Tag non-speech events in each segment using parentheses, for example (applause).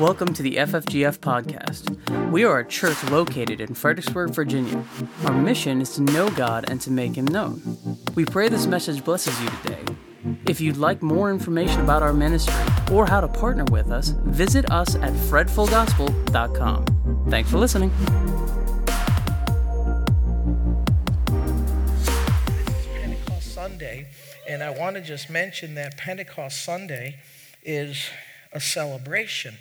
Welcome to the FFGF podcast. We are a church located in Fredericksburg, Virginia. Our mission is to know God and to make Him known. We pray this message blesses you today. If you'd like more information about our ministry or how to partner with us, visit us at fredfulgospel.com. Thanks for listening. This is Pentecost Sunday, and I want to just mention that Pentecost Sunday is a celebration.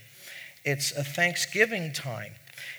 It's a Thanksgiving time.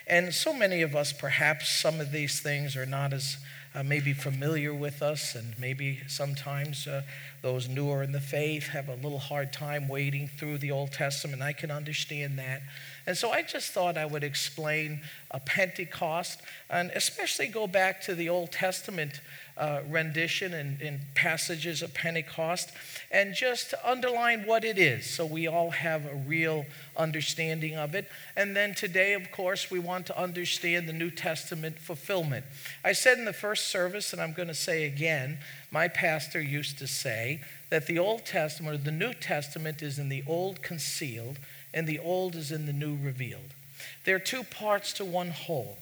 And so many of us, perhaps some of these things are not as uh, maybe familiar with us, and maybe sometimes uh, those newer in the faith have a little hard time wading through the Old Testament. I can understand that. And so I just thought I would explain a Pentecost and especially go back to the Old Testament uh, rendition and, passages of Pentecost and just underline what it is so we all have a real understanding of it. And then today, of course, we want to understand the New Testament fulfillment. I said in the first service, and I'm going to say again, my pastor used to say that the Old Testament or the New Testament is in the Old concealed and the Old is in the New revealed. There are two parts to one whole.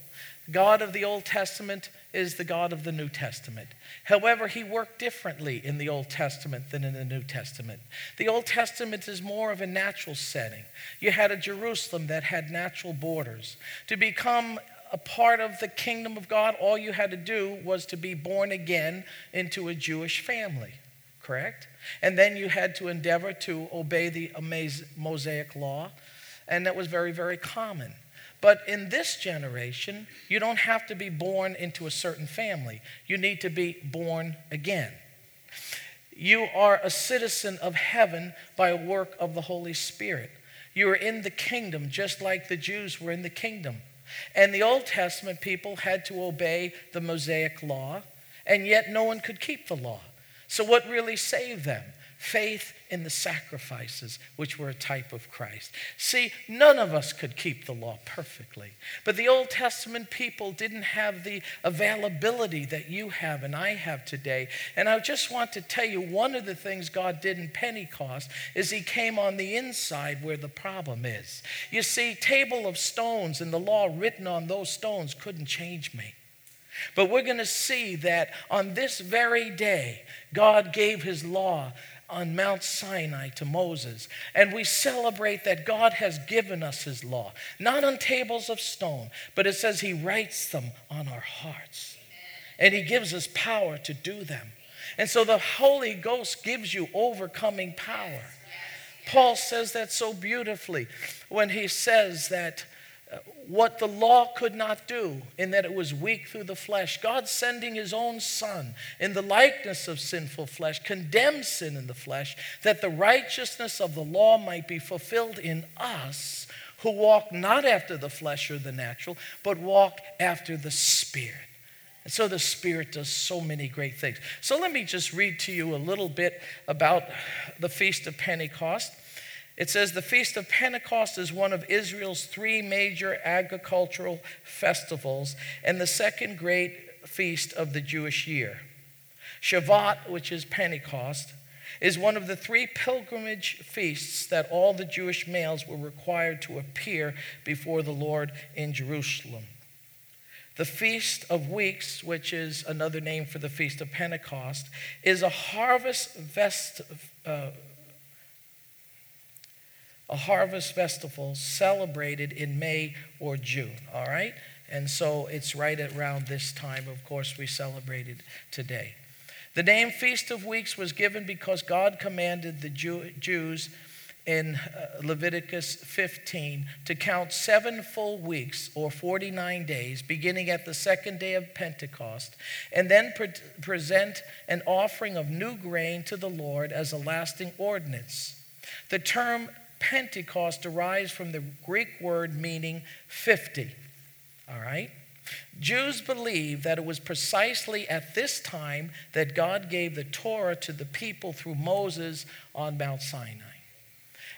God of the Old Testament is the God of the New Testament. However, he worked differently in the Old Testament than in the New Testament. The Old Testament is more of a natural setting. You had a Jerusalem that had natural borders. To become a part of the kingdom of God, all you had to do was to be born again into a Jewish family, correct? And then you had to endeavor to obey the Mosaic law, and that was very, very common. But in this generation, you don't have to be born into a certain family. You need to be born again. You are a citizen of heaven by a work of the Holy Spirit. You are in the kingdom just like the Jews were in the kingdom. And the Old Testament people had to obey the Mosaic law, and yet no one could keep the law. So, what really saved them? Faith in the sacrifices, which were a type of Christ. See, none of us could keep the law perfectly, but the Old Testament people didn't have the availability that you have and I have today. And I just want to tell you one of the things God did in Pentecost is He came on the inside where the problem is. You see, table of stones and the law written on those stones couldn't change me. But we're going to see that on this very day, God gave his law on Mount Sinai to Moses. And we celebrate that God has given us his law, not on tables of stone, but it says he writes them on our hearts. And he gives us power to do them. And so the Holy Ghost gives you overcoming power. Paul says that so beautifully when he says that what the law could not do, in that it was weak through the flesh. God sending his own Son in the likeness of sinful flesh, condemned sin in the flesh, that the righteousness of the law might be fulfilled in us who walk not after the flesh or the natural, but walk after the Spirit. And so the Spirit does so many great things. So let me just read to you a little bit about the Feast of Pentecost. It says the Feast of Pentecost is one of Israel's three major agricultural festivals and the second great feast of the Jewish year. Shavuot, which is Pentecost, is one of the three pilgrimage feasts that all the Jewish males were required to appear before the Lord in Jerusalem. The Feast of Weeks, which is another name for the Feast of Pentecost, is a harvest vest, uh, a harvest festival celebrated in May or June, all right? And so it's right around this time, of course, we celebrated today. The name Feast of Weeks was given because God commanded the Jew, Jews in uh, Leviticus 15 to count seven full weeks or 49 days, beginning at the second day of Pentecost, and then pre- present an offering of new grain to the Lord as a lasting ordinance. The term Pentecost derives from the Greek word meaning 50. All right? Jews believe that it was precisely at this time that God gave the Torah to the people through Moses on Mount Sinai.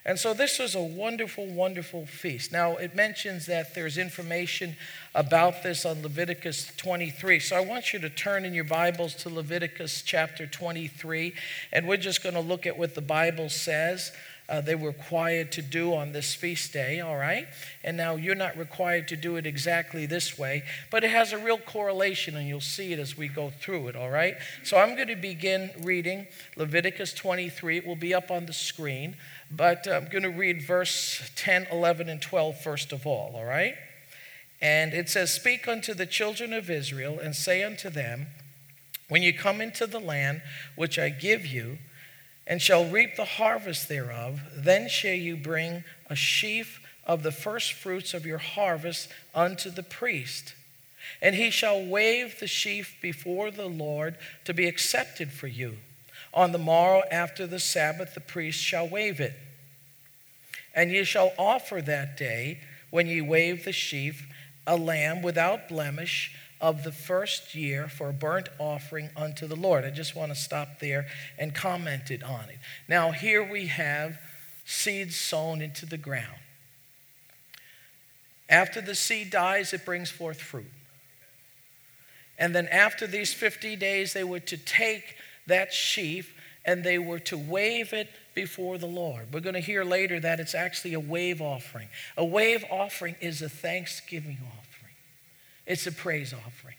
And so this was a wonderful, wonderful feast. Now, it mentions that there's information about this on Leviticus 23. So I want you to turn in your Bibles to Leviticus chapter 23, and we're just going to look at what the Bible says uh, they were required to do on this feast day, all right? And now you're not required to do it exactly this way, but it has a real correlation, and you'll see it as we go through it, all right? So I'm going to begin reading Leviticus 23. It will be up on the screen, but I'm going to read verse 10, 11, and 12 first of all, all right? And it says, Speak unto the children of Israel, and say unto them, When you come into the land which I give you, and shall reap the harvest thereof, then shall you bring a sheaf of the first fruits of your harvest unto the priest. And he shall wave the sheaf before the Lord to be accepted for you. On the morrow after the Sabbath, the priest shall wave it. And ye shall offer that day, when ye wave the sheaf, a lamb without blemish of the first year for a burnt offering unto the Lord. I just want to stop there and comment it on it. Now, here we have seeds sown into the ground. After the seed dies, it brings forth fruit. And then after these 50 days, they were to take that sheaf and they were to wave it before the Lord. We're going to hear later that it's actually a wave offering. A wave offering is a thanksgiving offering, it's a praise offering.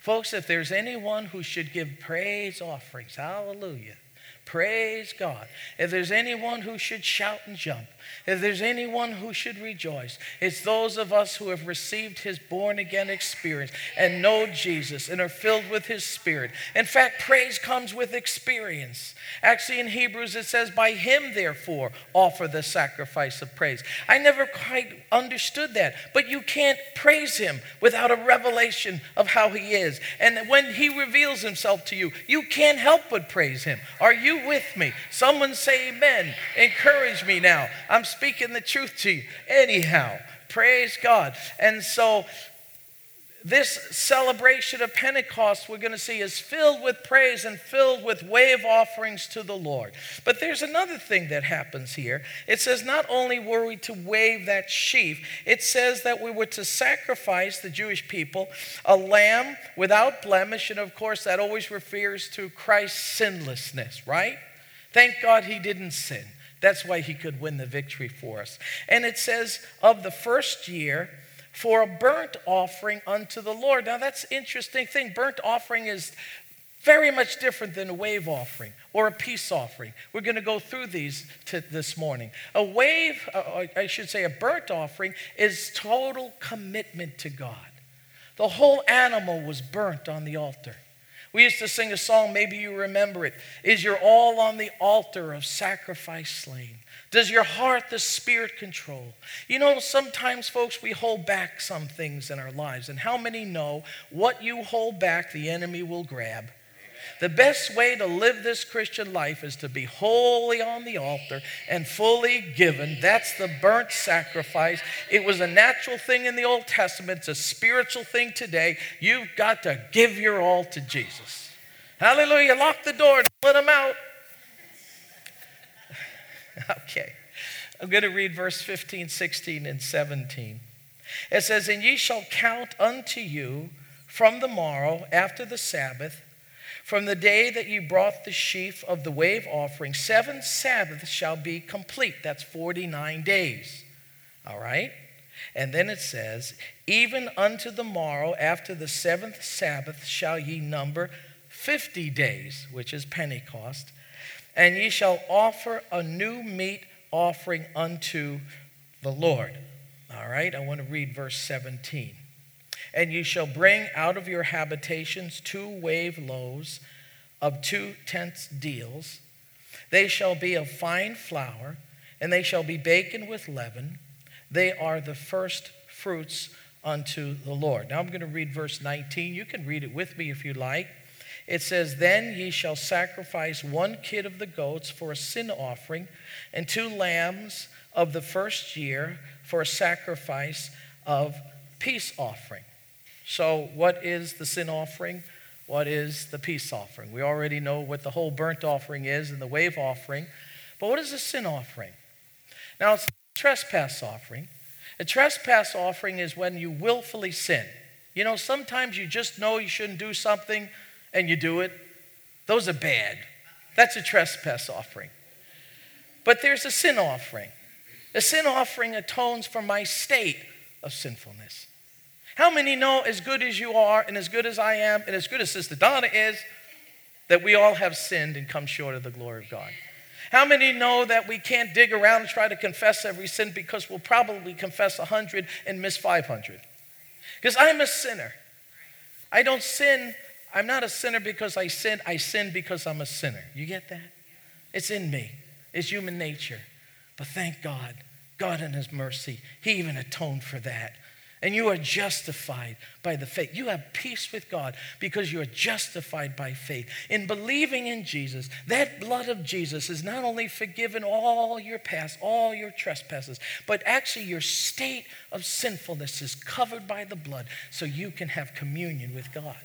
Folks, if there's anyone who should give praise offerings, hallelujah, Praise God. If there's anyone who should shout and jump, if there's anyone who should rejoice, it's those of us who have received his born again experience and know Jesus and are filled with his spirit. In fact, praise comes with experience. Actually, in Hebrews, it says, By him, therefore, offer the sacrifice of praise. I never quite understood that, but you can't praise him without a revelation of how he is. And when he reveals himself to you, you can't help but praise him. Are you? You with me? Someone say amen. Encourage me now. I'm speaking the truth to you. Anyhow, praise God. And so this celebration of Pentecost, we're going to see, is filled with praise and filled with wave offerings to the Lord. But there's another thing that happens here. It says not only were we to wave that sheaf, it says that we were to sacrifice the Jewish people a lamb without blemish. And of course, that always refers to Christ's sinlessness, right? Thank God he didn't sin. That's why he could win the victory for us. And it says, of the first year, for a burnt offering unto the Lord. Now that's interesting thing. Burnt offering is very much different than a wave offering or a peace offering. We're going to go through these this morning. A wave, uh, I should say, a burnt offering is total commitment to God. The whole animal was burnt on the altar. We used to sing a song, maybe you remember it. Is your all on the altar of sacrifice slain? Does your heart, the Spirit, control? You know, sometimes, folks, we hold back some things in our lives. And how many know what you hold back, the enemy will grab? The best way to live this Christian life is to be wholly on the altar and fully given. That's the burnt sacrifice. It was a natural thing in the Old Testament, it's a spiritual thing today. You've got to give your all to Jesus. Hallelujah. Lock the door, and let him out. (laughs) Okay. I'm going to read verse 15, 16, and 17. It says, And ye shall count unto you from the morrow after the Sabbath, from the day that ye brought the sheaf of the wave offering, seven Sabbaths shall be complete. That's 49 days. All right? And then it says, Even unto the morrow after the seventh Sabbath shall ye number 50 days, which is Pentecost and ye shall offer a new meat offering unto the Lord. All right, I want to read verse 17. And ye shall bring out of your habitations two wave loaves of two tenths deals. They shall be of fine flour, and they shall be baken with leaven. They are the first fruits unto the Lord. Now I'm going to read verse 19. You can read it with me if you like. It says, Then ye shall sacrifice one kid of the goats for a sin offering, and two lambs of the first year for a sacrifice of peace offering. So, what is the sin offering? What is the peace offering? We already know what the whole burnt offering is and the wave offering. But what is a sin offering? Now, it's a trespass offering. A trespass offering is when you willfully sin. You know, sometimes you just know you shouldn't do something, and you do it, those are bad. That's a trespass offering. But there's a sin offering. A sin offering atones for my state of sinfulness. How many know, as good as you are, and as good as I am, and as good as Sister Donna is, that we all have sinned and come short of the glory of God? How many know that we can't dig around and try to confess every sin because we'll probably confess 100 and miss 500? Because I'm a sinner. I don't sin. I'm not a sinner because I sin. I sin because I'm a sinner. You get that? It's in me, it's human nature. But thank God, God in His mercy, He even atoned for that. And you are justified by the faith. You have peace with God because you are justified by faith. In believing in Jesus, that blood of Jesus has not only forgiven all your past, all your trespasses, but actually your state of sinfulness is covered by the blood so you can have communion with God.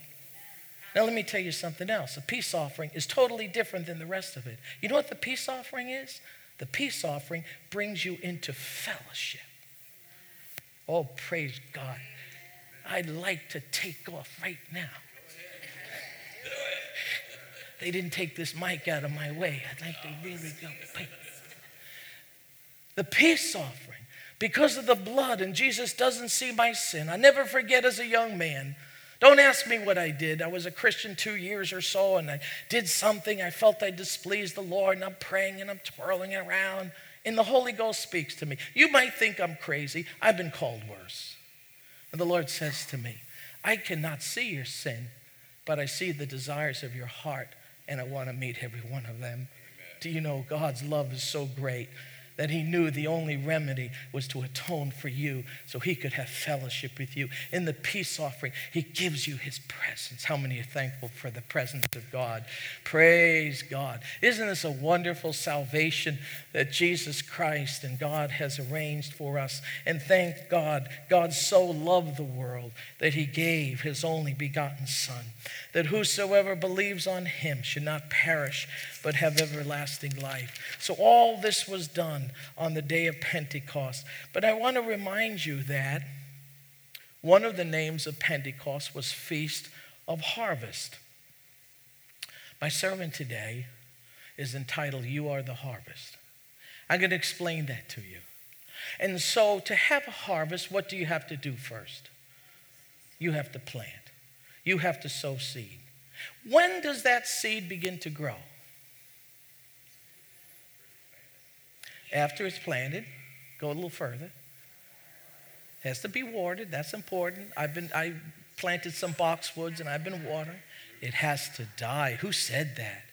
Now, let me tell you something else. A peace offering is totally different than the rest of it. You know what the peace offering is? The peace offering brings you into fellowship. Oh, praise God. I'd like to take off right now. They didn't take this mic out of my way. I'd like to really go. Peace. The peace offering, because of the blood, and Jesus doesn't see my sin. I never forget as a young man. Don't ask me what I did. I was a Christian two years or so, and I did something. I felt I displeased the Lord, and I'm praying and I'm twirling around and the Holy Ghost speaks to me. You might think I'm crazy. I've been called worse. And the Lord says to me, I cannot see your sin, but I see the desires of your heart, and I want to meet every one of them. Amen. Do you know God's love is so great that he knew the only remedy was to atone for you so he could have fellowship with you. In the peace offering, he gives you his presence. How many are thankful for the presence of God? Praise God. Isn't this a wonderful salvation that Jesus Christ and God has arranged for us? And thank God, God so loved the world that he gave his only begotten Son, that whosoever believes on him should not perish but have everlasting life. So all this was done on the day of Pentecost. But I want to remind you that one of the names of Pentecost was Feast of Harvest. My sermon today is entitled You Are the Harvest. I'm going to explain that to you. And so, to have a harvest, what do you have to do first? You have to plant, you have to sow seed. When does that seed begin to grow? After it's planted, go a little further. Has to be watered. That's important. I've been I planted some boxwoods and I've been watering. It has to die. Who said that?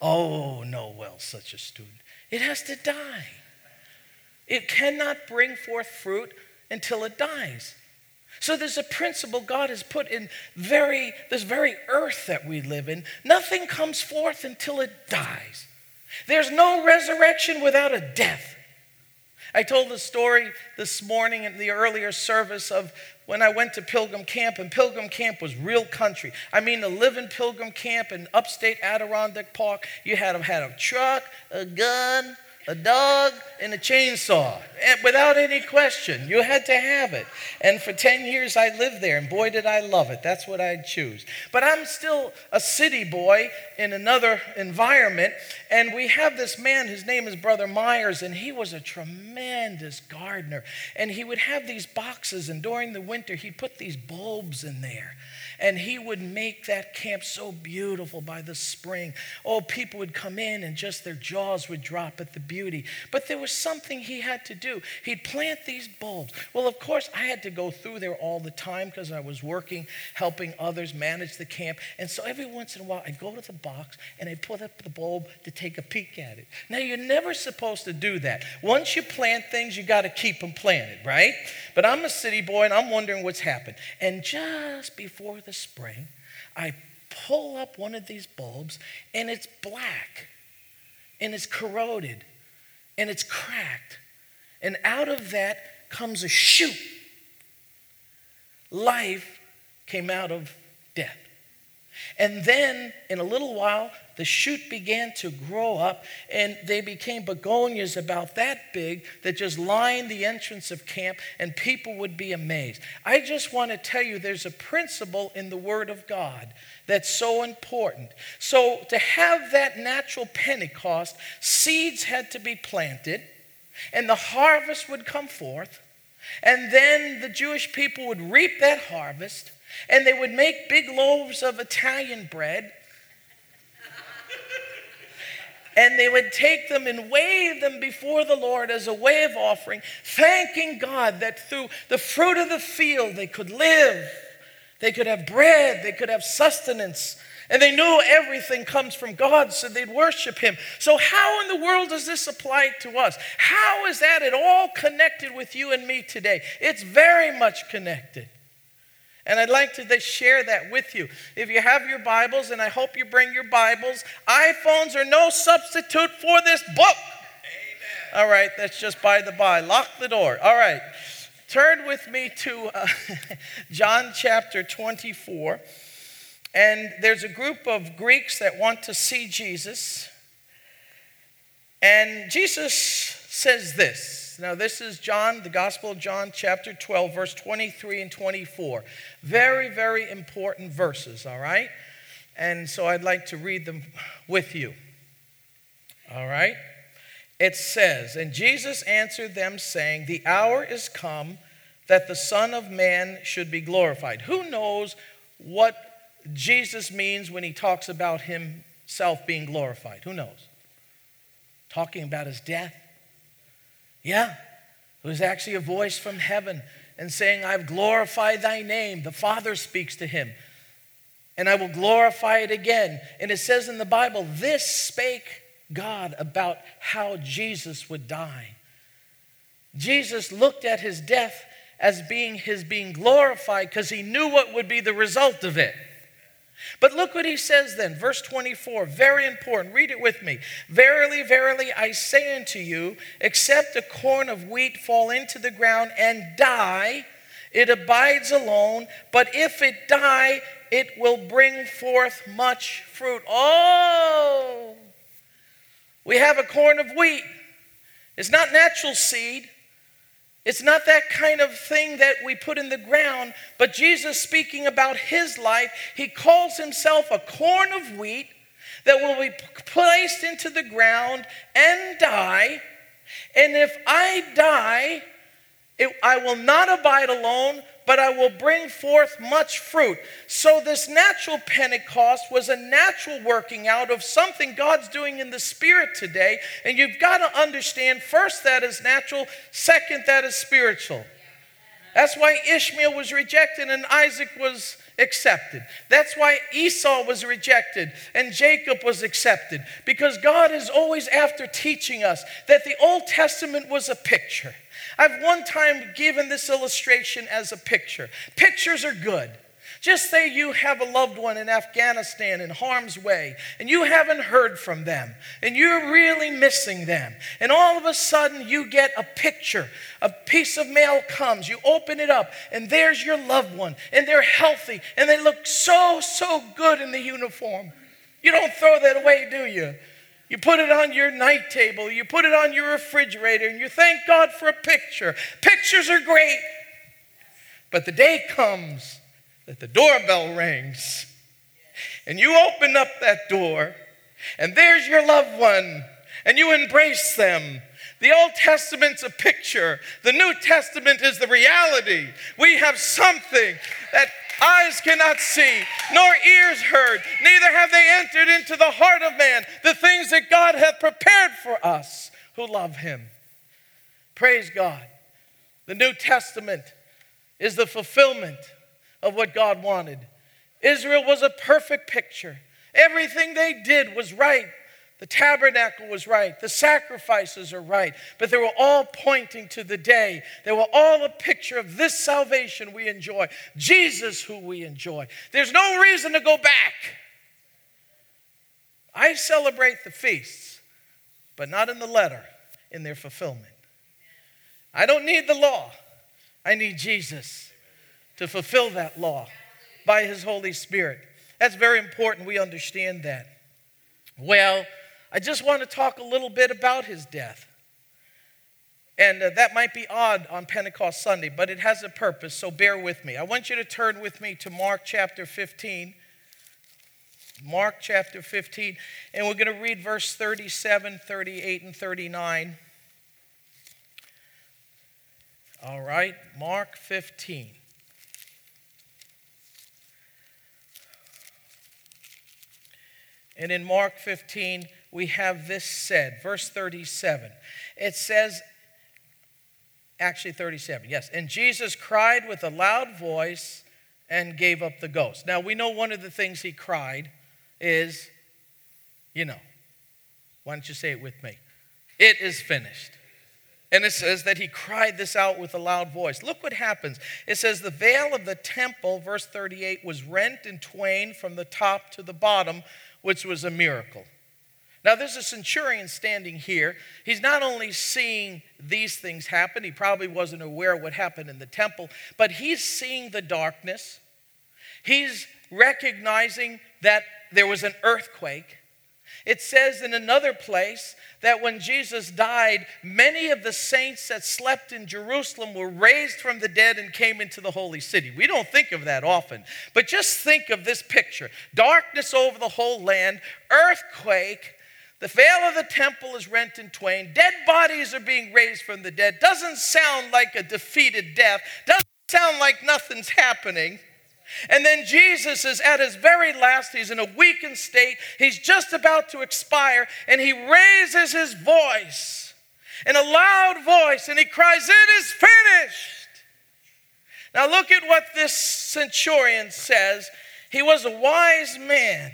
Oh, no, well, such a student. It has to die. It cannot bring forth fruit until it dies. So there's a principle God has put in very this very earth that we live in. Nothing comes forth until it dies. There's no resurrection without a death. I told the story this morning in the earlier service of when I went to Pilgrim Camp, and Pilgrim Camp was real country. I mean, to live in Pilgrim Camp in upstate Adirondack Park, you had have a truck, a gun, a dog, and a chainsaw. Without any question, you had to have it. And for 10 years, I lived there, and boy, did I love it. That's what I'd choose. But I'm still a city boy in another environment, and we have this man, his name is Brother Myers, and he was a tremendous gardener. And he would have these boxes, and during the winter, he'd put these bulbs in there. And he would make that camp so beautiful by the spring. Oh, people would come in and just their jaws would drop at the beauty. But there was something he had to do. He'd plant these bulbs. Well, of course, I had to go through there all the time because I was working, helping others manage the camp. And so every once in a while, I'd go to the box and I'd put up the bulb to take a peek at it. Now, you're never supposed to do that. Once you plant things, you got to keep them planted, right? But I'm a city boy and I'm wondering what's happened. And just before the spring, I pull up one of these bulbs and it's black and it's corroded and it's cracked. And out of that comes a shoot. Life came out of death. And then, in a little while, the shoot began to grow up, and they became begonias about that big that just lined the entrance of camp, and people would be amazed. I just want to tell you there's a principle in the Word of God that's so important. So, to have that natural Pentecost, seeds had to be planted, and the harvest would come forth, and then the Jewish people would reap that harvest and they would make big loaves of Italian bread. And they would take them and wave them before the Lord as a wave offering, thanking God that through the fruit of the field they could live, they could have bread, they could have sustenance. And they knew everything comes from God, so they'd worship Him. So, how in the world does this apply to us? How is that at all connected with you and me today? It's very much connected. And I'd like to share that with you. If you have your Bibles, and I hope you bring your Bibles, iPhones are no substitute for this book. Amen. All right, that's just by the by. Lock the door. All right. Turn with me to uh, (laughs) John chapter 24. And there's a group of Greeks that want to see Jesus. And Jesus says this now, this is John, the Gospel of John, chapter 12, verse 23 and 24. Very, very important verses, all right? And so I'd like to read them with you. All right? It says, And Jesus answered them, saying, The hour is come that the Son of Man should be glorified. Who knows what Jesus means when he talks about himself being glorified? Who knows? Talking about his death yeah, it was actually a voice from heaven and saying, I've glorified thy name. The Father speaks to him, and I will glorify it again. And it says in the Bible, this spake God about how Jesus would die. Jesus looked at his death as being his being glorified because he knew what would be the result of it. But look what he says then, verse 24, very important. Read it with me. Verily, verily, I say unto you, except a corn of wheat fall into the ground and die, it abides alone, but if it die, it will bring forth much fruit. Oh, we have a corn of wheat. It's not natural seed. It's not that kind of thing that we put in the ground, but Jesus, speaking about his life, he calls himself a corn of wheat that will be placed into the ground and die. And if I die, it, I will not abide alone, but I will bring forth much fruit. So, this natural Pentecost was a natural working out of something God's doing in the Spirit today. And you've got to understand first, that is natural, second, that is spiritual. That's why Ishmael was rejected and Isaac was accepted. That's why Esau was rejected and Jacob was accepted. Because God is always after teaching us that the Old Testament was a picture. I've one time given this illustration as a picture. Pictures are good. Just say you have a loved one in Afghanistan in harm's way and you haven't heard from them and you're really missing them. And all of a sudden you get a picture. A piece of mail comes, you open it up, and there's your loved one and they're healthy and they look so, so good in the uniform. You don't throw that away, do you? You put it on your night table, you put it on your refrigerator, and you thank God for a picture. Pictures are great. But the day comes that the doorbell rings, and you open up that door, and there's your loved one, and you embrace them. The Old Testament's a picture, the New Testament is the reality. We have something that eyes cannot see, nor ears heard, neither have they entered into the heart of man the things that God hath prepared for us who love him. Praise God. The New Testament is the fulfillment of what God wanted. Israel was a perfect picture. Everything they did was right. The tabernacle was right. The sacrifices are right. But they were all pointing to the day. They were all a picture of this salvation we enjoy, Jesus who we enjoy. There's no reason to go back. I celebrate the feasts, but not in the letter, in their fulfillment. I don't need the law, I need Jesus to fulfill that law by his Holy Spirit. That's very important. We understand that. Well, I just want to talk a little bit about his death. And uh, that might be odd on Pentecost Sunday, but it has a purpose, so bear with me. I want you to turn with me to Mark chapter 15. Mark chapter 15, and we're going to read verse 37, 38, and 39. All right, Mark 15. And in Mark 15, we have this said, verse 37. It says, actually 37, yes. And Jesus cried with a loud voice and gave up the ghost. Now, we know one of the things he cried is, you know, why don't you say it with me? It is finished. And it says that he cried this out with a loud voice. Look what happens. It says, The veil of the temple, verse 38, was rent in twain from the top to the bottom, which was a miracle. Now, there's a centurion standing here. He's not only seeing these things happen, he probably wasn't aware what happened in the temple, but he's seeing the darkness. He's recognizing that there was an earthquake. It says in another place that when Jesus died, many of the saints that slept in Jerusalem were raised from the dead and came into the holy city. We don't think of that often, but just think of this picture darkness over the whole land, earthquake, the veil of the temple is rent in twain. Dead bodies are being raised from the dead. Doesn't sound like a defeated death. Doesn't sound like nothing's happening. And then Jesus is at his very last. He's in a weakened state. He's just about to expire. And he raises his voice in a loud voice and he cries, It is finished. Now look at what this centurion says. He was a wise man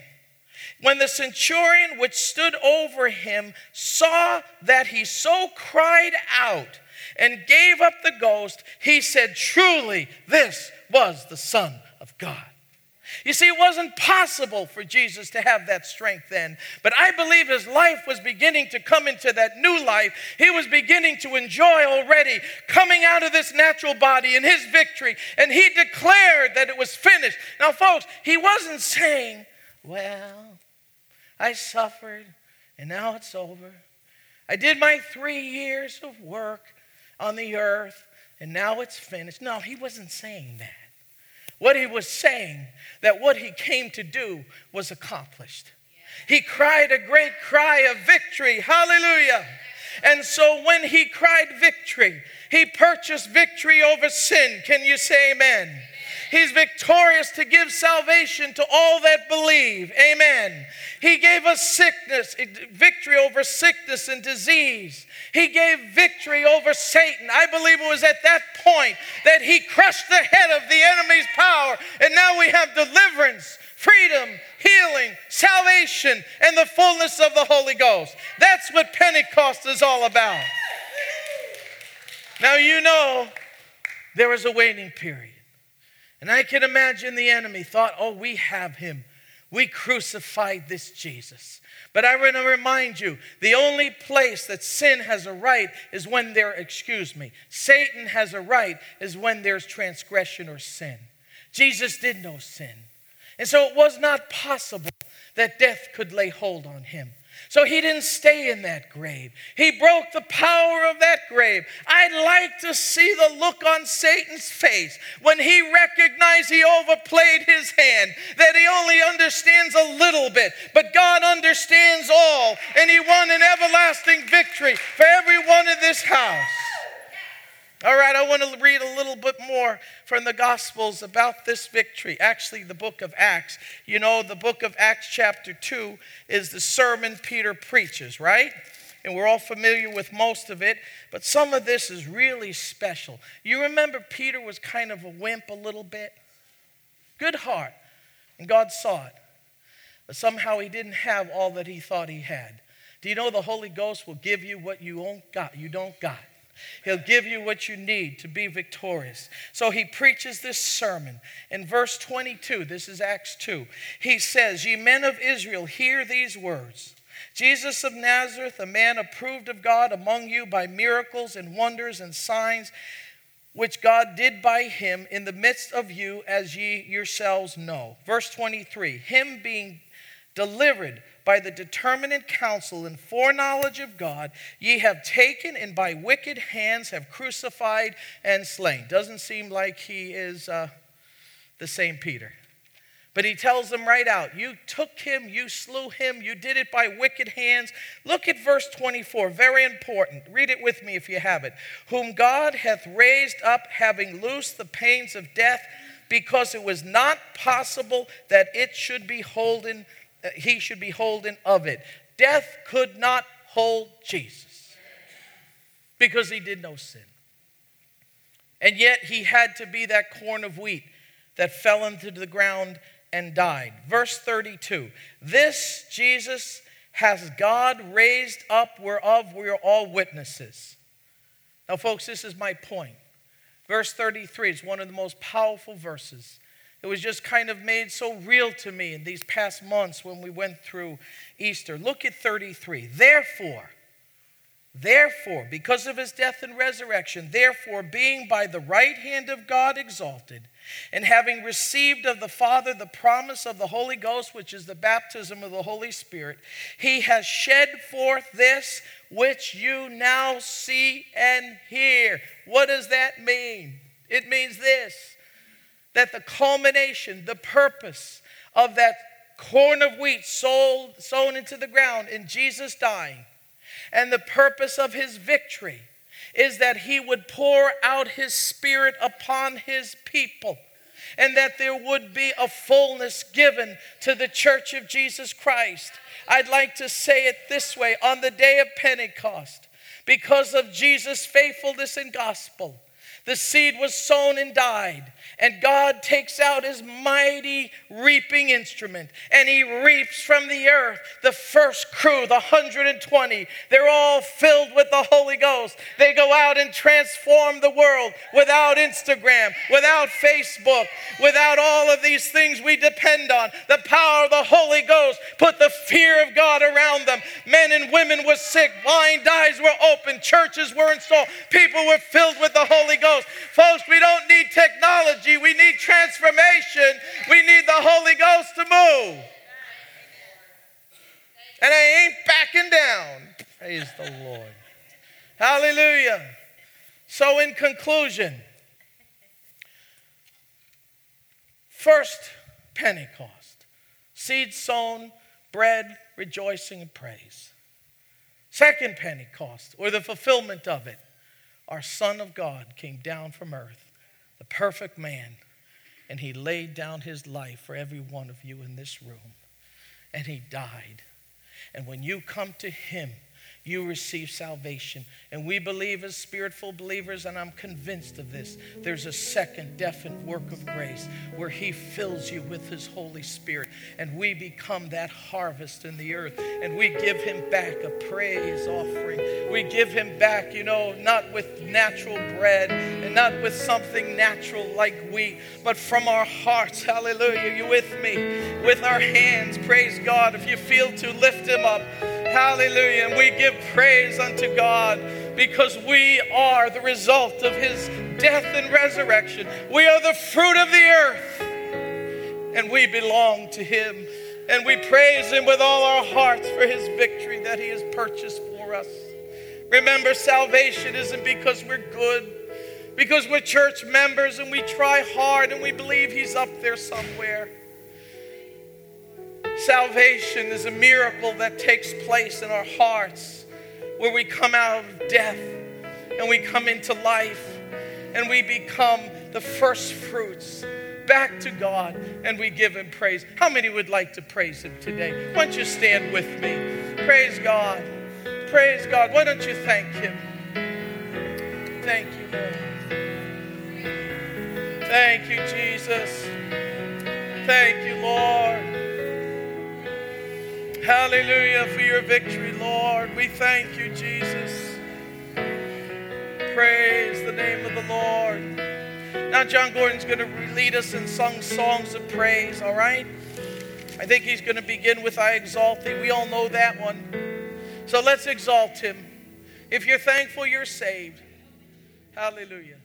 when the centurion which stood over him saw that he so cried out and gave up the ghost, he said, Truly, this was the Son of God. You see, it wasn't possible for Jesus to have that strength then, but I believe his life was beginning to come into that new life. He was beginning to enjoy already coming out of this natural body in his victory, and he declared that it was finished. Now, folks, he wasn't saying, Well, I suffered, and now it's over. I did my three years of work on the earth, and now it's finished. No, he wasn't saying that. What he was saying, that what he came to do was accomplished. He cried a great cry of victory. Hallelujah. And so when he cried victory, he purchased victory over sin. Can you say amen? He's victorious to give salvation to all that believe. Amen. He gave us sickness, eh, victory over sickness and disease. He gave victory over Satan. I believe it was at that point that he crushed the head of the enemy's power. And now we have deliverance, freedom, healing, salvation, and the fullness of the Holy Ghost. That's what Pentecost is all about. Now, you know, there was a waiting period. And I can imagine the enemy thought, oh, we have him. We crucified this Jesus. But I want to remind you the only place that sin has a right is when there, excuse me, Satan has a right is when there's transgression or sin. Jesus did no sin. And so it was not possible that death could lay hold on him. So he didn't stay in that grave. He broke the power of that grave. I'd like to see the look on Satan's face when he recognized he overplayed his hand, that he only understands a little bit, but God understands all, and he won an everlasting victory for everyone in this house. All right, I want to read a little bit more from the Gospels about this victory. Actually, the book of Acts. You know, the book of Acts, chapter 2, is the sermon Peter preaches, right? And we're all familiar with most of it, but some of this is really special. You remember Peter was kind of a wimp a little bit? Good heart, and God saw it. But somehow he didn't have all that he thought he had. Do you know the Holy Ghost will give you what you don't got? You don't got. He'll give you what you need to be victorious. So he preaches this sermon. In verse 22, this is Acts 2, he says, Ye men of Israel, hear these words. Jesus of Nazareth, a man approved of God among you by miracles and wonders and signs which God did by him in the midst of you, as ye yourselves know. Verse 23 Him being delivered by the determinate counsel and foreknowledge of God, ye have taken and by wicked hands have crucified and slain. Doesn't seem like he is uh, the same Peter. But he tells them right out, You took him, you slew him, you did it by wicked hands. Look at verse 24, very important. Read it with me if you have it. Whom God hath raised up, having loosed the pains of death, because it was not possible that it should be holden, he should be holden of it. Death could not hold Jesus because he did no sin. And yet he had to be that corn of wheat that fell into the ground and died. Verse 32 This Jesus has God raised up, whereof we are all witnesses. Now, folks, this is my point. Verse 33 is one of the most powerful verses. It was just kind of made so real to me in these past months when we went through Easter. Look at 33. Therefore, Therefore, because of his death and resurrection, therefore, being by the right hand of God exalted, and having received of the Father the promise of the Holy Ghost, which is the baptism of the Holy Spirit, he has shed forth this which you now see and hear. What does that mean? It means this that the culmination, the purpose of that corn of wheat sown, sown into the ground in Jesus dying and the purpose of his victory is that he would pour out his spirit upon his people and that there would be a fullness given to the church of Jesus Christ. I'd like to say it this way on the day of Pentecost, because of Jesus' faithfulness and gospel, the seed was sown and died. And God takes out his mighty reaping instrument and he reaps from the earth the first crew, the 120. They're all filled with the Holy Ghost. They go out and transform the world without Instagram, without Facebook, without all of these things we depend on. The power of the Holy Ghost put the fear of God around them. Men and women were sick, blind eyes were open, churches were installed, people were filled with the Holy Ghost. Folks, we don't need technology, we need transformation. We need the Holy Ghost to move. And I ain't backing down. Praise the Lord. Hallelujah. So, in conclusion, first Pentecost, seed sown, bread, rejoicing, and praise. Second Pentecost, or the fulfillment of it, our Son of God came down from earth, the perfect man, and he laid down his life for every one of you in this room. And he died. And when you come to him, you receive salvation. And we believe as Spirit-filled believers, and I'm convinced of this, there's a second definite work of grace where He fills you with His Holy Spirit, and we become that harvest in the earth, and we give Him back a praise offering. We give Him back, you know, not with natural bread and not with something natural like wheat, but from our hearts. Hallelujah. You with me? With our hands. Praise God. If you feel to lift Him up. Hallelujah. And we give praise unto God because we are the result of his death and resurrection. We are the fruit of the earth and we belong to him. And we praise him with all our hearts for his victory that he has purchased for us. Remember, salvation isn't because we're good, because we're church members and we try hard and we believe he's up there somewhere. Salvation is a miracle that takes place in our hearts where we come out of death and we come into life and we become the first fruits back to God and we give Him praise. How many would like to praise Him today? Why don't you stand with me? Praise God. Praise God. Why don't you thank Him? Thank you, Lord. Thank you, Jesus. Thank you, Lord. Hallelujah for your victory, Lord. We thank you, Jesus. Praise the name of the Lord. Now, John Gordon's going to lead us in sung songs of praise, all right? I think he's going to begin with I exalt thee. We all know that one. So let's exalt him. If you're thankful, you're saved. Hallelujah.